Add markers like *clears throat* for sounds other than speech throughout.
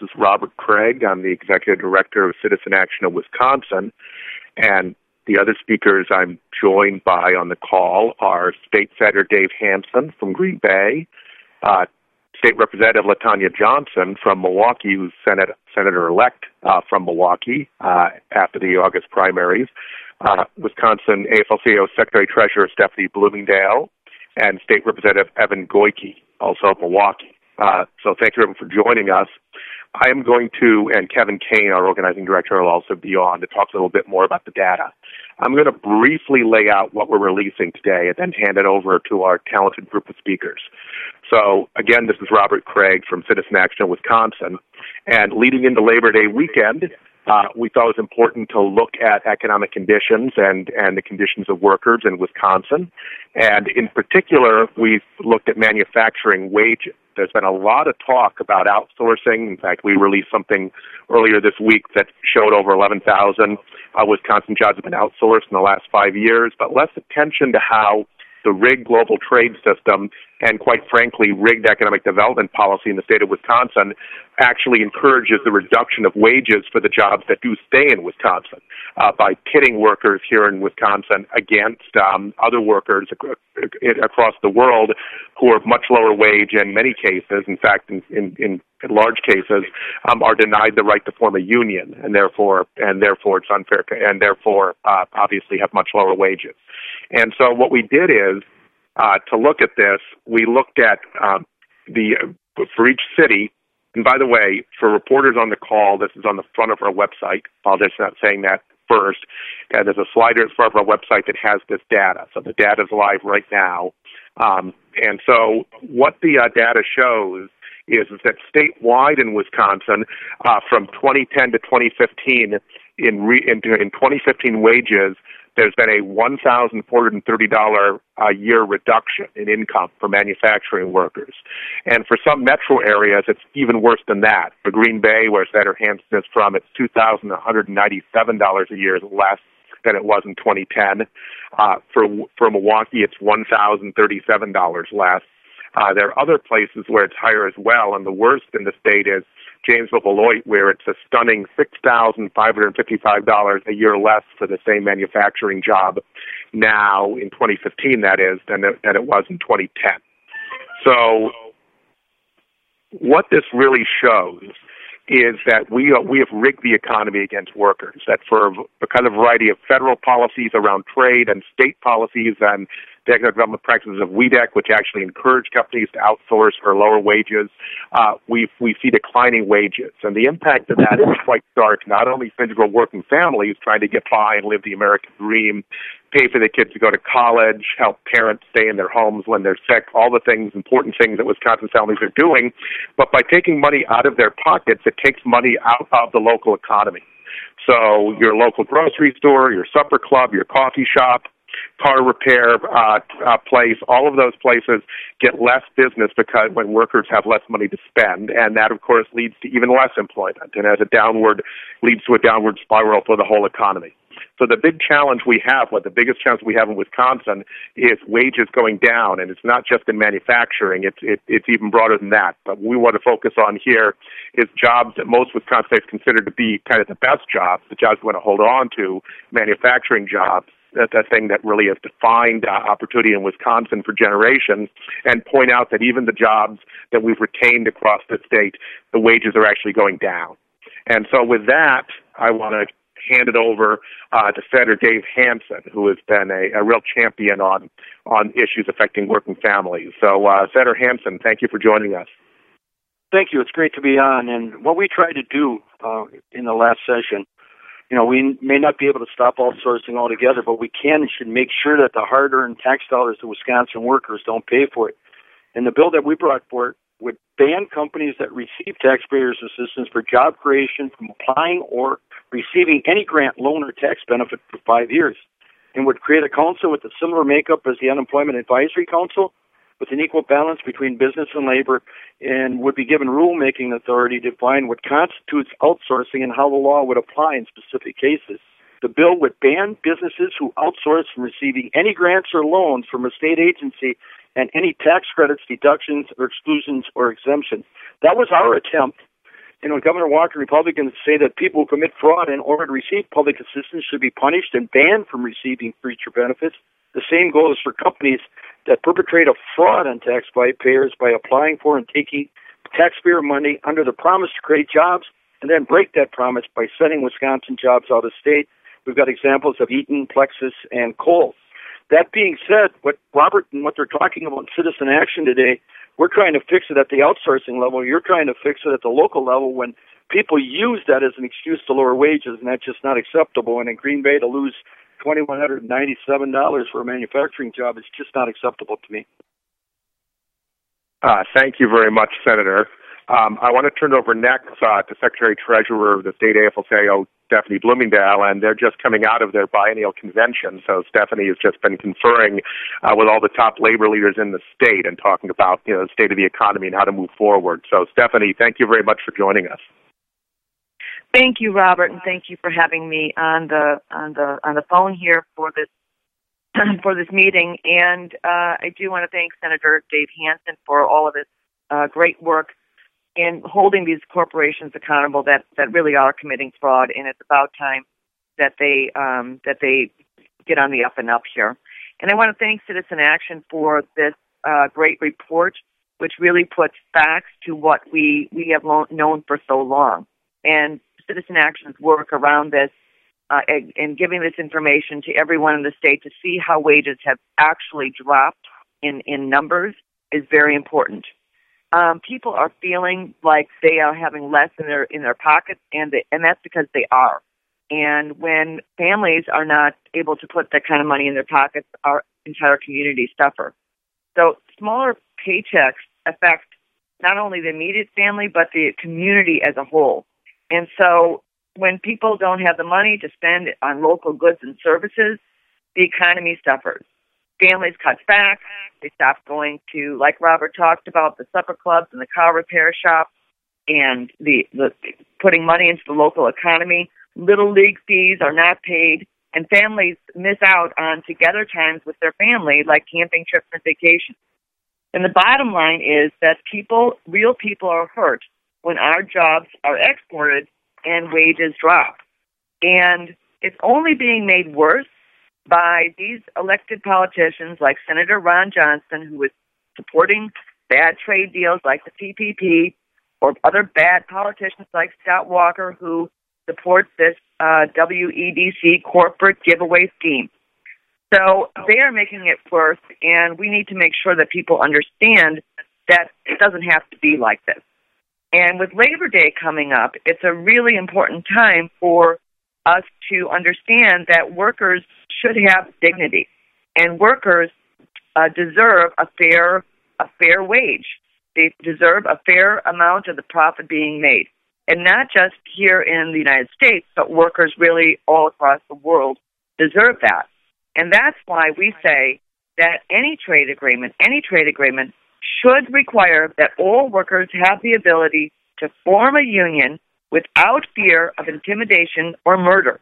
This is Robert Craig. I'm the executive director of Citizen Action of Wisconsin. And the other speakers I'm joined by on the call are State Senator Dave Hansen from Green Bay, uh, State Representative LaTonya Johnson from Milwaukee, who's Senate, Senator elect uh, from Milwaukee uh, after the August primaries, uh, Wisconsin AFL-CIO Secretary Treasurer Stephanie Bloomingdale, and State Representative Evan Goyke, also of Milwaukee. Uh, so thank you everyone for joining us. I am going to, and Kevin Kane, our organizing director, will also be on to talk a little bit more about the data. I'm going to briefly lay out what we're releasing today and then hand it over to our talented group of speakers. So, again, this is Robert Craig from Citizen Action Wisconsin. And leading into Labor Day weekend, uh, we thought it was important to look at economic conditions and, and the conditions of workers in Wisconsin. And in particular, we've looked at manufacturing wages. There's been a lot of talk about outsourcing. In fact, we released something earlier this week that showed over 11,000 uh, Wisconsin jobs have been outsourced in the last five years, but less attention to how the rigged global trade system and, quite frankly, rigged economic development policy in the state of Wisconsin actually encourages the reduction of wages for the jobs that do stay in Wisconsin uh, by pitting workers here in Wisconsin against um, other workers ac- across the world who are much lower wage in many cases. In fact, in, in, in large cases, um, are denied the right to form a union, and therefore, and therefore, it's unfair, and therefore, uh, obviously, have much lower wages. And so, what we did is uh, to look at this, we looked at um, the for each city. And by the way, for reporters on the call, this is on the front of our website. Apologize just not saying that first. And there's a slider in front of our website that has this data. So the data is live right now. Um, and so what the uh, data shows is, is that statewide in Wisconsin, uh, from 2010 to 2015, in, re- in, in 2015 wages, there's been a $1,430 a year reduction in income for manufacturing workers. And for some metro areas, it's even worse than that. For Green Bay, where Senator Hansen is from, it's $2,197 a year less than it was in 2010. Uh, for for Milwaukee, it's $1,037 less. Uh, there are other places where it's higher as well, and the worst in the state is Janesville Beloit, where it's a stunning $6,555 a year less for the same manufacturing job now in 2015, that is, than it, than it was in 2010. So, what this really shows is that we are, we have rigged the economy against workers. That for a kind of variety of federal policies around trade and state policies and economic development practices of WEDC, which actually encourage companies to outsource for lower wages, uh, we we see declining wages, and the impact of that is quite stark. Not only individual working families trying to get by and live the American dream, pay for their kids to go to college, help parents stay in their homes when they're sick, all the things, important things that Wisconsin families are doing, but by taking money out of their pockets, it takes money out of the local economy. So your local grocery store, your supper club, your coffee shop, car repair uh, uh, place, all of those places get less business because when workers have less money to spend, and that of course leads to even less employment, and as a downward leads to a downward spiral for the whole economy. So the big challenge we have, what the biggest challenge we have in Wisconsin, is wages going down, and it's not just in manufacturing; it's it, it's even broader than that. But what we want to focus on here is jobs that most Wisconsinites consider to be kind of the best jobs, the jobs we want to hold on to, manufacturing jobs that, that thing that really has defined uh, opportunity in Wisconsin for generations, and point out that even the jobs that we've retained across the state, the wages are actually going down. And so, with that, I want to hand it over uh, to Senator Dave Hansen, who has been a, a, real champion on on issues affecting working families. So, uh, Senator Hansen, thank you for joining us. Thank you. It's great to be on. And what we tried to do uh, in the last session you know, we may not be able to stop outsourcing altogether, but we can and should make sure that the hard-earned tax dollars of Wisconsin workers don't pay for it. And the bill that we brought forward would ban companies that receive taxpayers' assistance for job creation from applying or receiving any grant, loan, or tax benefit for five years, and would create a council with a similar makeup as the Unemployment Advisory Council, with an equal balance between business and labor and would be given rulemaking authority to define what constitutes outsourcing and how the law would apply in specific cases. The bill would ban businesses who outsource from receiving any grants or loans from a state agency and any tax credits, deductions, or exclusions or exemptions. That was our attempt you know, Governor Walker, Republicans say that people who commit fraud in order to receive public assistance should be punished and banned from receiving future benefits. The same goes for companies that perpetrate a fraud on taxpayers by applying for and taking taxpayer money under the promise to create jobs and then break that promise by sending Wisconsin jobs out of state. We've got examples of Eaton, Plexus, and Kohl. That being said, what Robert and what they're talking about citizen action today, we're trying to fix it at the outsourcing level. You're trying to fix it at the local level when people use that as an excuse to lower wages, and that's just not acceptable. And in Green Bay, to lose $2,197 for a manufacturing job is just not acceptable to me. Uh, thank you very much, Senator. Um, I want to turn over next uh, to Secretary Treasurer of the state AFL-CIO, Stephanie Bloomingdale, and they're just coming out of their biennial convention. So Stephanie has just been conferring uh, with all the top labor leaders in the state and talking about you know the state of the economy and how to move forward. So Stephanie, thank you very much for joining us. Thank you, Robert, and thank you for having me on the on the on the phone here for this *clears throat* for this meeting. And uh, I do want to thank Senator Dave Hansen for all of his uh, great work in holding these corporations accountable that that really are committing fraud. And it's about time that they um, that they get on the up and up here. And I want to thank Citizen Action for this uh, great report, which really puts facts to what we we have lo- known for so long. And Citizen Action's work around this uh, and, and giving this information to everyone in the state to see how wages have actually dropped in, in numbers is very important. Um, people are feeling like they are having less in their in their pockets, and they, and that's because they are. And when families are not able to put that kind of money in their pockets, our entire community suffer. So smaller paychecks affect not only the immediate family but the community as a whole. And so when people don't have the money to spend on local goods and services, the economy suffers. Families cut back. They stop going to, like Robert talked about, the supper clubs and the car repair shops, and the, the putting money into the local economy. Little league fees are not paid, and families miss out on together times with their family, like camping trips and vacations. And the bottom line is that people, real people, are hurt when our jobs are exported and wages drop. And it's only being made worse by these elected politicians like Senator Ron Johnson, who is supporting bad trade deals like the TPP, or other bad politicians like Scott Walker, who supports this uh, WEDC corporate giveaway scheme. So they are making it worse, and we need to make sure that people understand that it doesn't have to be like this. And with Labor Day coming up, it's a really important time for us to understand that workers should have dignity, and workers uh, deserve a fair a fair wage. They deserve a fair amount of the profit being made, and not just here in the United States, but workers really all across the world deserve that. And that's why we say that any trade agreement, any trade agreement should require that all workers have the ability to form a union without fear of intimidation or murder.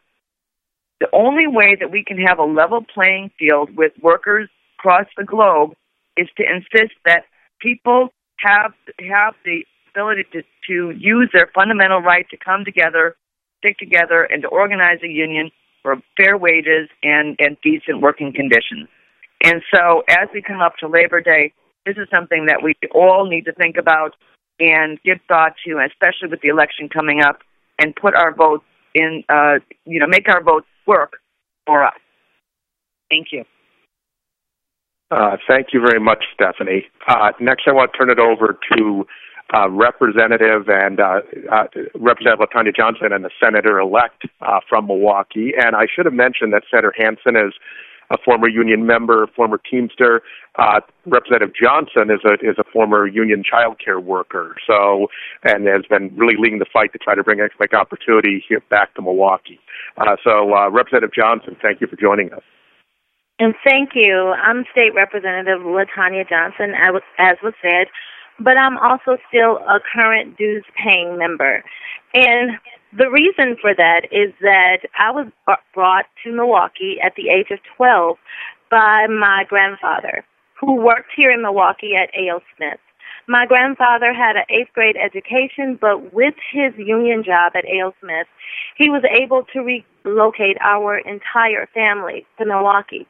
The only way that we can have a level playing field with workers across the globe is to insist that people have have the ability to, to use their fundamental right to come together, stick together, and to organize a union for fair wages and, and decent working conditions. And so, as we come up to Labor Day, this is something that we all need to think about and give thought to, especially with the election coming up, and put our votes in, uh, you know, make our votes work for us. Thank you. Uh, thank you very much, Stephanie. Uh, next, I want to turn it over to uh, Representative and uh, uh, Representative LaTonya Johnson and the Senator-elect uh, from Milwaukee. And I should have mentioned that Senator Hansen is a former union member, former Teamster. Uh, Representative Johnson is a is a former union child care worker. So and has been really leading the fight to try to bring economic opportunity here back to Milwaukee. Uh, so uh, Representative Johnson, thank you for joining us. And thank you. I'm State Representative LaTonya Johnson, as was said, but I'm also still a current dues paying member. And the reason for that is that I was brought to Milwaukee at the age of 12 by my grandfather, who worked here in Milwaukee at A.O. Smith. My grandfather had an eighth grade education, but with his union job at A.O. Smith, he was able to relocate our entire family to Milwaukee.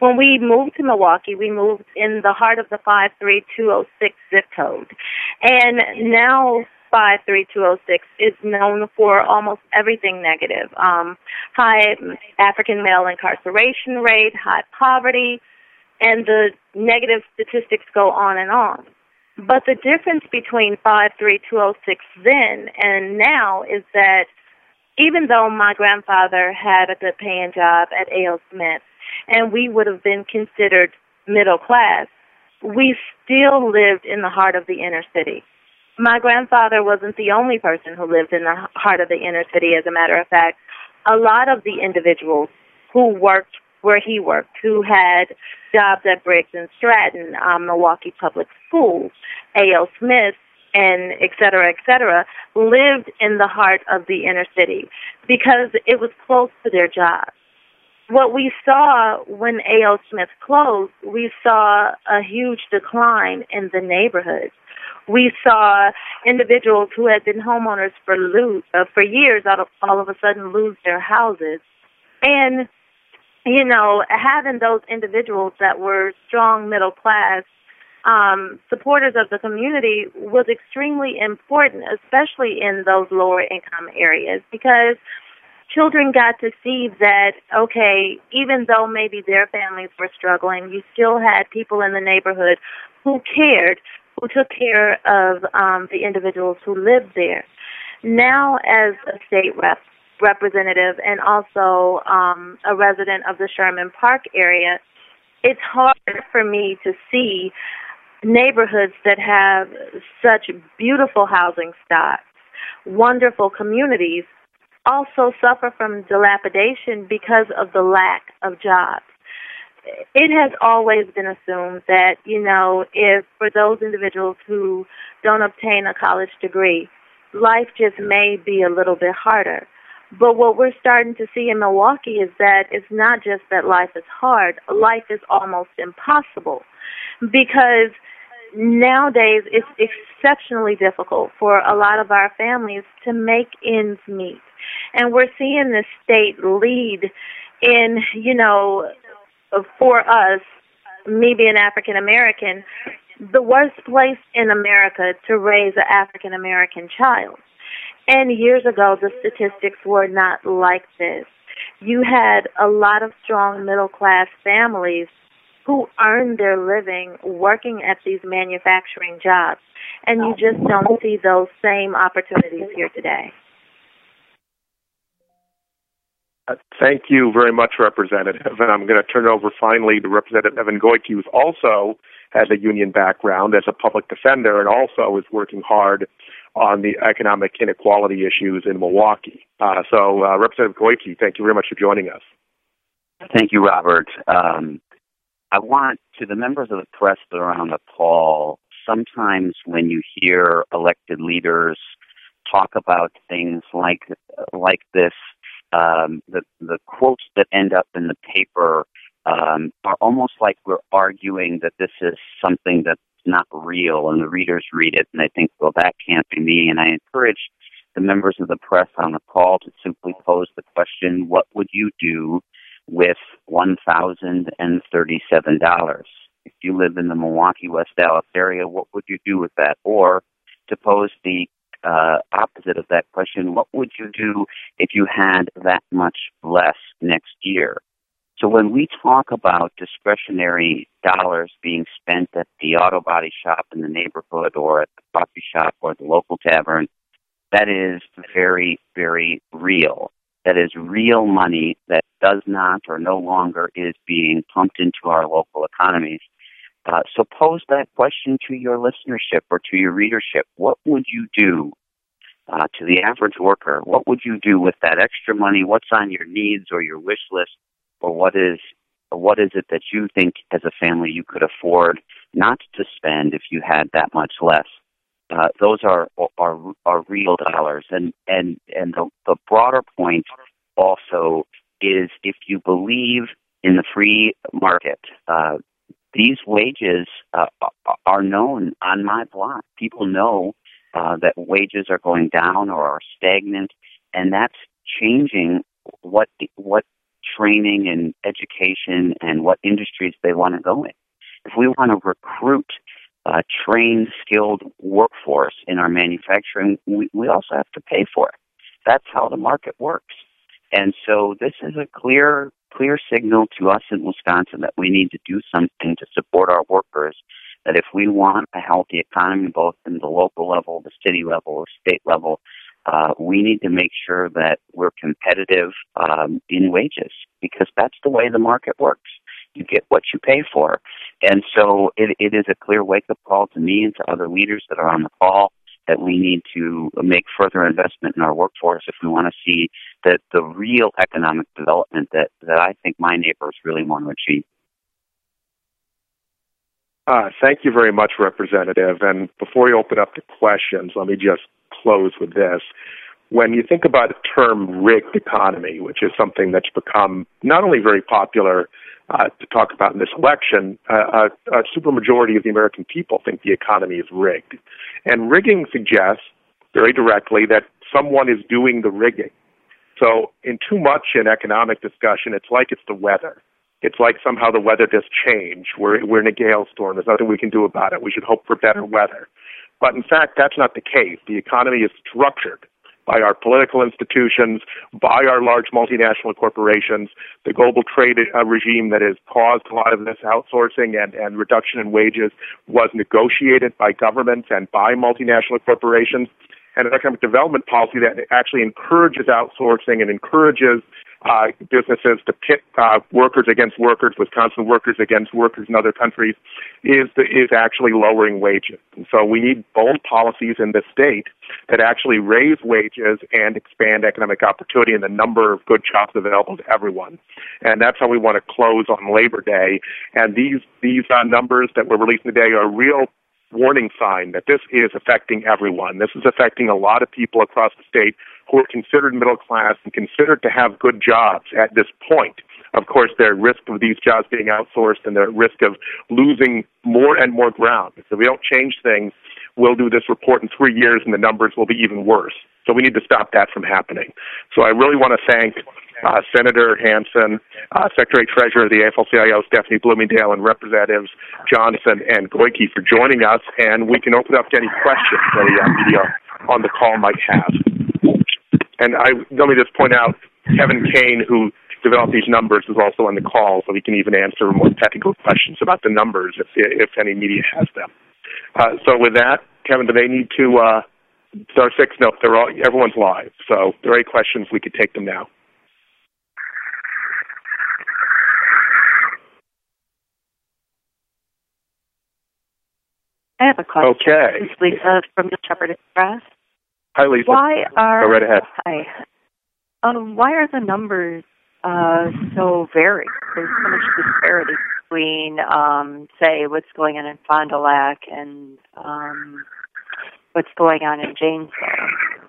When we moved to Milwaukee, we moved in the heart of the 53206 zip code. And now 53206 is known for almost everything negative. Um, high African male incarceration rate, high poverty, and the negative statistics go on and on. But the difference between 53206 then and now is that even though my grandfather had a good paying job at A.O. Smith, and we would have been considered middle class, we still lived in the heart of the inner city. My grandfather wasn't the only person who lived in the heart of the inner city, as a matter of fact. A lot of the individuals who worked where he worked, who had jobs at Briggs and Stratton, um, Milwaukee Public Schools, A.O. Smith, and et cetera, et cetera, lived in the heart of the inner city because it was close to their jobs what we saw when A.O. Smith closed, we saw a huge decline in the neighborhoods. We saw individuals who had been homeowners for lose, uh, for years of, all of a sudden lose their houses. And, you know, having those individuals that were strong middle class um, supporters of the community was extremely important, especially in those lower income areas, because children got to see that okay, even though maybe their families were struggling, you still had people in the neighborhood who cared, who took care of um, the individuals who lived there. Now, as a state rep representative and also um, a resident of the Sherman Park area, it's hard for me to see neighborhoods that have such beautiful housing stocks, wonderful communities also suffer from dilapidation because of the lack of jobs. It has always been assumed that, you know, if for those individuals who don't obtain a college degree, life just may be a little bit harder. But what we're starting to see in Milwaukee is that it's not just that life is hard, life is almost impossible because nowadays it's exceptionally difficult for a lot of our families to make ends meet. And we're seeing the state lead in, you know, for us, me being African American, the worst place in America to raise an African American child. And years ago, the statistics were not like this. You had a lot of strong middle class families who earned their living working at these manufacturing jobs. And you just don't see those same opportunities here today. Thank you very much, Representative. And I'm going to turn over finally to Representative Evan Goyke, who also has a union background as a public defender and also is working hard on the economic inequality issues in Milwaukee. Uh, so, uh, Representative Goyke, thank you very much for joining us. Thank you, Robert. Um, I want to the members of the press that are on the call. Sometimes when you hear elected leaders talk about things like like this, um, the the quotes that end up in the paper um, are almost like we're arguing that this is something that's not real, and the readers read it and they think, well, that can't be me. And I encourage the members of the press on the call to simply pose the question, what would you do with $1,037. If you live in the Milwaukee, West Allis area, what would you do with that? Or to pose the uh, opposite of that question, what would you do if you had that much less next year? So when we talk about discretionary dollars being spent at the auto body shop in the neighborhood or at the coffee shop or the local tavern, that is very, very real that is real money that does not or no longer is being pumped into our local economies. Uh, so pose that question to your listenership or to your readership. What would you do uh, to the average worker? What would you do with that extra money? What's on your needs or your wish list? Or what is what is it that you think as a family you could afford not to spend if you had that much less? Uh, those are, are are real dollars, and and and the, the broader point also is if you believe in the free market, uh, these wages uh, are known on my block. People know uh, that wages are going down or are stagnant, and that's changing what what training and education and what industries they want to go in. If we want to recruit a trained, skilled workforce in our manufacturing, we, we also have to pay for it. That's how the market works. And so this is a clear, clear signal to us in Wisconsin that we need to do something to support our workers. That if we want a healthy economy, both in the local level, the city level, the state level, uh, we need to make sure that we're competitive um, in wages because that's the way the market works. You get what you pay for. And so it, it is a clear wake up call to me and to other leaders that are on the call that we need to make further investment in our workforce if we want to see that the real economic development that, that I think my neighbors really want to achieve. Uh, thank you very much, Representative. And before we open up to questions, let me just close with this. When you think about the term rigged economy, which is something that's become not only very popular uh, to talk about in this election, uh, a, a supermajority of the American people think the economy is rigged. And rigging suggests very directly that someone is doing the rigging. So, in too much in economic discussion, it's like it's the weather. It's like somehow the weather just changed. We're, we're in a gale storm. There's nothing we can do about it. We should hope for better weather. But in fact, that's not the case. The economy is structured by our political institutions, by our large multinational corporations, the global trade uh, regime that has caused a lot of this outsourcing and, and reduction in wages was negotiated by governments and by multinational corporations. And an economic development policy that actually encourages outsourcing and encourages uh, businesses to pit uh, workers against workers, Wisconsin workers against workers in other countries, is the, is actually lowering wages. And so we need bold policies in the state that actually raise wages and expand economic opportunity and the number of good jobs available to everyone. And that's how we want to close on Labor Day. And these these uh, numbers that we're releasing today are a real warning sign that this is affecting everyone. This is affecting a lot of people across the state who are considered middle class and considered to have good jobs at this point. Of course, they're at risk of these jobs being outsourced and they're at risk of losing more and more ground. If we don't change things, we'll do this report in three years and the numbers will be even worse. So we need to stop that from happening. So I really want to thank uh, Senator Hansen, uh, Secretary Treasurer of the AFL-CIO Stephanie Bloomingdale, and Representatives Johnson and Goyke for joining us. And we can open up to any questions that the uh, media on the call might have. And I let me just point out Kevin Kane, who developed these numbers, is also on the call, so he can even answer more technical questions about the numbers if if any media has them. Uh, so with that, Kevin, do they need to? Uh, star six? No, they're all. Everyone's live. So if there are any questions, we could take them now. I have a question. Okay. Lisa from the Shepherd Express. Hi, Lisa. Why are Go right ahead. Hi. Um, why are the numbers uh, so varied? There's so much disparity between, um, say, what's going on in Fond du Lac and um, what's going on in Janesville.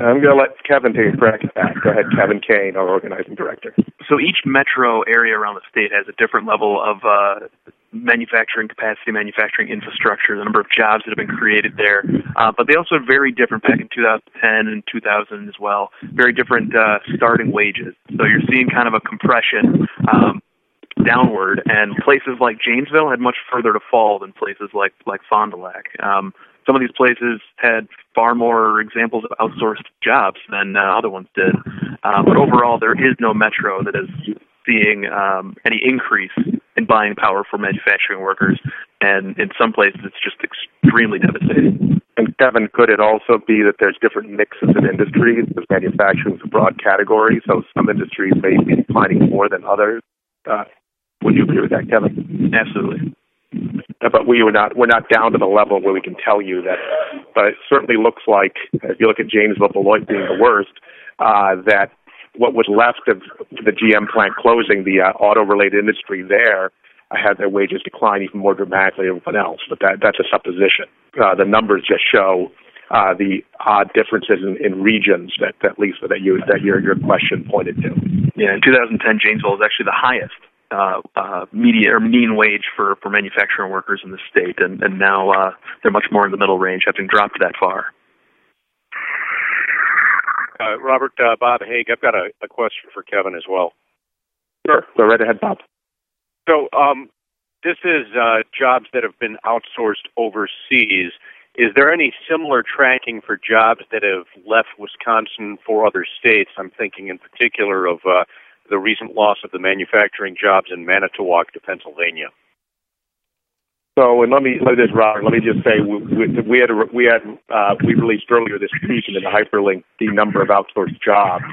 I'm going to let Kevin take a crack at that. Go ahead, Kevin Kane, our organizing director. So each metro area around the state has a different level of uh, manufacturing capacity, manufacturing infrastructure, the number of jobs that have been created there. Uh, but they also are very different back in 2010 and 2000 as well. Very different uh, starting wages. So you're seeing kind of a compression. Um, downward and places like Janesville had much further to fall than places like like Fond du Lac. Um, some of these places had far more examples of outsourced jobs than uh, other ones did. Uh, but overall, there is no metro that is seeing um, any increase in buying power for manufacturing workers, and in some places it's just extremely devastating. And Kevin, could it also be that there's different mixes in industries? Because manufacturing is a broad category, so some industries may be declining more than others. Uh, would you agree with that, Kevin? Absolutely. Uh, but we were not we're not down to the level where we can tell you that. But it certainly looks like if you look at Janesville, Beloit being the worst, uh, that what was left of the GM plant closing, the uh, auto-related industry there, uh, had their wages decline even more dramatically than everyone else. But that that's a supposition. Uh, the numbers just show uh, the odd differences in, in regions that, that Lisa that you that your your question pointed to. Yeah, in 2010, Janesville was actually the highest uh, uh, median or mean wage for, for manufacturing workers in the state, and, and now uh, they're much more in the middle range, having dropped that far. Uh, Robert, uh, Bob Haig, I've got a, a, question for Kevin as well. Sure, go right ahead, Bob. So, um, this is uh, jobs that have been outsourced overseas. Is there any similar tracking for jobs that have left Wisconsin for other states? I'm thinking in particular of uh, the recent loss of the manufacturing jobs in Manitowoc to Pennsylvania. So, and let me let this, Robert. Let me just say we, we had a, we had uh, we released earlier this week in the hyperlink the number of outsourced jobs.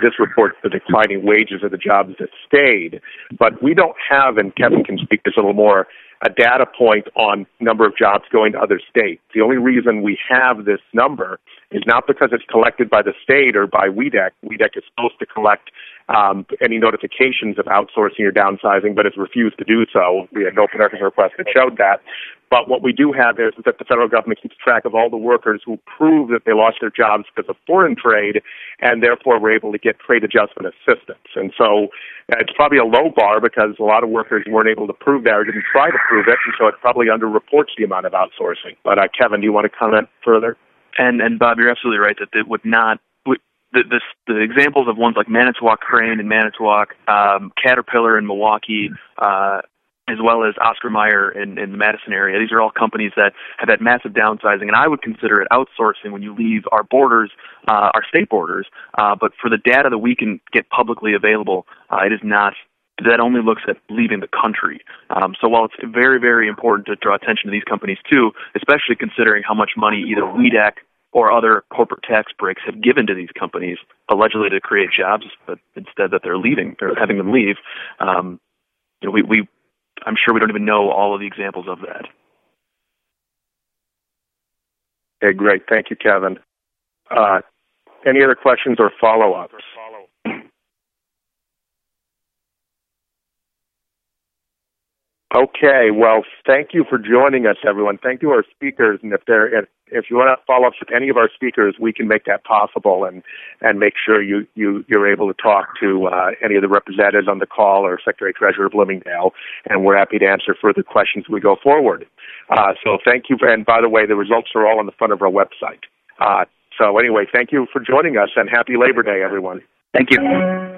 This reports the declining wages of the jobs that stayed, but we don't have, and Kevin can speak this a little more, a data point on number of jobs going to other states. The only reason we have this number is not because it's collected by the state or by WEDC. WEDC is supposed to collect um, any notifications of outsourcing or downsizing, but has refused to do so. We had an open records request that showed that. But what we do have is that the federal government keeps track of all the workers who prove that they lost their jobs because of foreign trade, and therefore we're able to get trade adjustment assistance. And so uh, it's probably a low bar because a lot of workers weren't able to prove that or didn't try to prove it, and so it probably underreports the amount of outsourcing. But uh, Kevin, do you want to comment further? And and Bob, you're absolutely right that it would not the, the, examples of ones like Manitowoc Crane in Manitowoc, um, Caterpillar in Milwaukee, uh, as well as Oscar Mayer in, in the Madison area. These are all companies that have had massive downsizing, and I would consider it outsourcing when you leave our borders, uh, our state borders. Uh, but for the data that we can get publicly available, uh, it is not. That only looks at leaving the country. Um, so while it's very, very important to draw attention to these companies too, especially considering how much money either WEDC or other corporate tax breaks have given to these companies, allegedly to create jobs, but instead that they're leaving, they're having them leave. Um, you know, we, we, I'm sure we don't even know all of the examples of that. Okay, great. Thank you, Kevin. Uh, any other questions or follow-ups? Okay, well, thank you for joining us, everyone. Thank you, our speakers. And if there, if, if you want to follow up with any of our speakers, we can make that possible and and make sure you you you're able to talk to uh, any of the representatives on the call or Secretary Treasurer Bloomingdale, and we're happy to answer further questions as we go forward. Uh, so thank you. And by the way, the results are all on the front of our website. Uh, so anyway, thank you for joining us, and happy Labor Day, everyone. Thank you.